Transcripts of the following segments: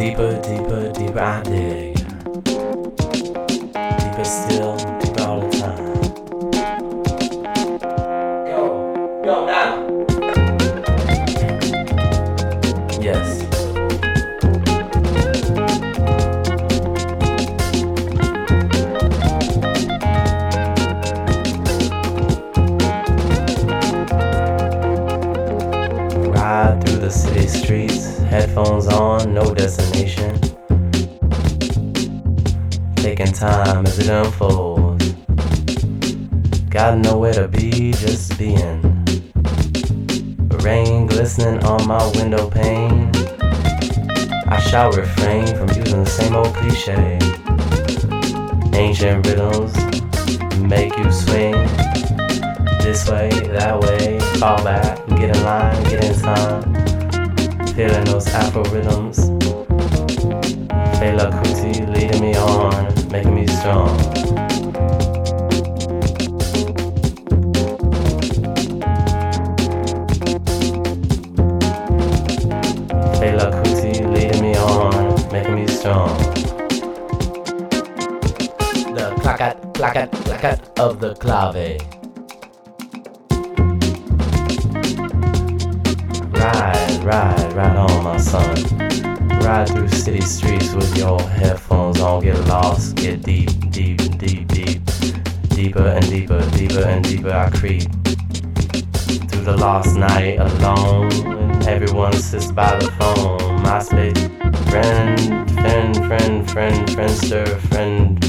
deeper, deeper, deeper I dig. Deeper still, time as it unfolds. Got nowhere to be, just being. Rain glistening on my window pane. I shall refrain from using the same old cliche. Ancient riddles make you swing this way, that way, fall back, get in line, get in time. Feeling those Afro rhythms. Fela Kuti leading me on, making me strong. Fela Kuti leading me on, making me strong. The clacat, clacat, clacat of the clave. Ride, ride, ride on, my son. Ride through city streets with your headphones on. Get lost, get deep, deep, deep, deep. Deeper and deeper, deeper and deeper I creep. Through the lost night alone. Everyone sits by the phone. MySpace, friend, friend, friend, friend, friendster, friend.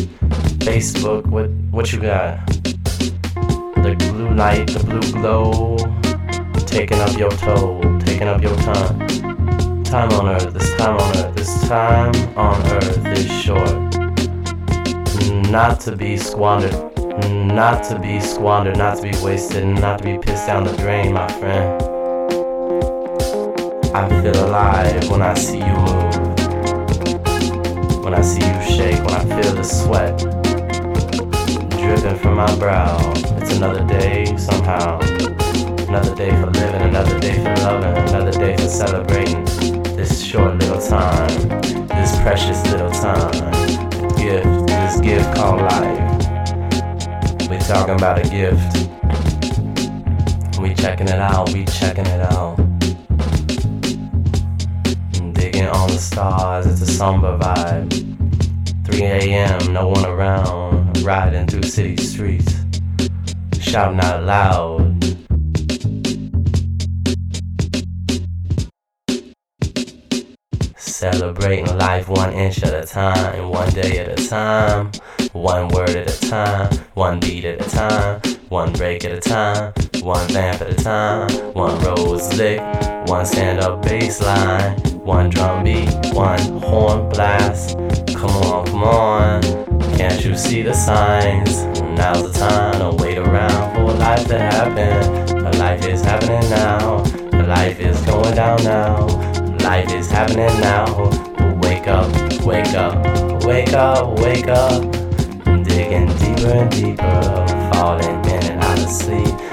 Facebook, what, what you got? The blue light, the blue glow taking up your toll, taking up your time. Time on earth, this time on earth, this time on earth is short. Not to be squandered, not to be squandered, not to be wasted, not to be pissed down the drain, my friend. I feel alive when I see you move, when I see you shake, when I feel the sweat dripping from my brow. It's another day somehow. Another day for living, another day for loving, another day for celebrating this short little time, this precious little time. Gift, this gift called life. We talking about a gift. We checking it out, we checking it out. Digging on the stars, it's a somber vibe. 3 a.m., no one around, riding through city streets, shouting out loud. Celebrating life one inch at a time, one day at a time, one word at a time, one beat at a time, one break at a time, one vamp at a time, one Rhodes lick, one stand up bass line, one drum beat, one horn blast. Come on, come on, can't you see the signs? Now's the time, don't wait around for life to happen. A life is happening now, a life is going down now. Is happening now. Wake up, wake up, wake up, wake up. Digging deeper and deeper, falling in and out of sleep.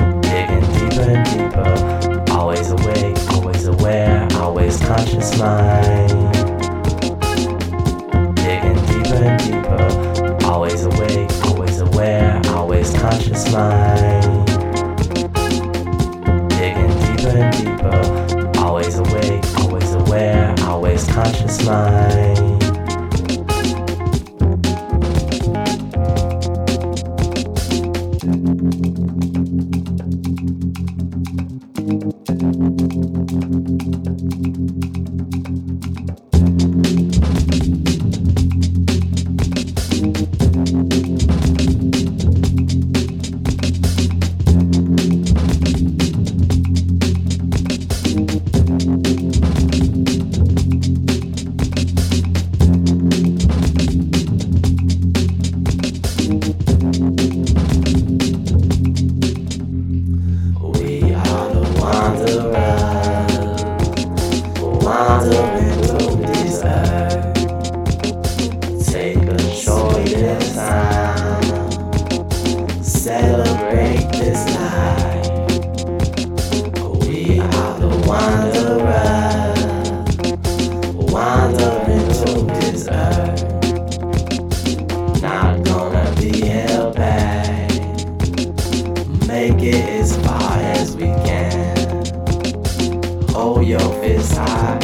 Hold your fist high,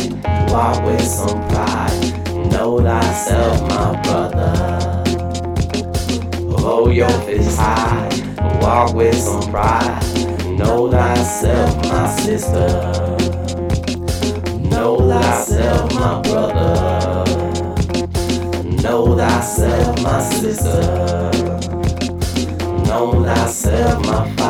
walk with some pride. Know thyself, my brother. Hold your fist high, walk with some pride. Know thyself, my sister. Know thyself, my brother. Know thyself, my sister. Know thyself, my father.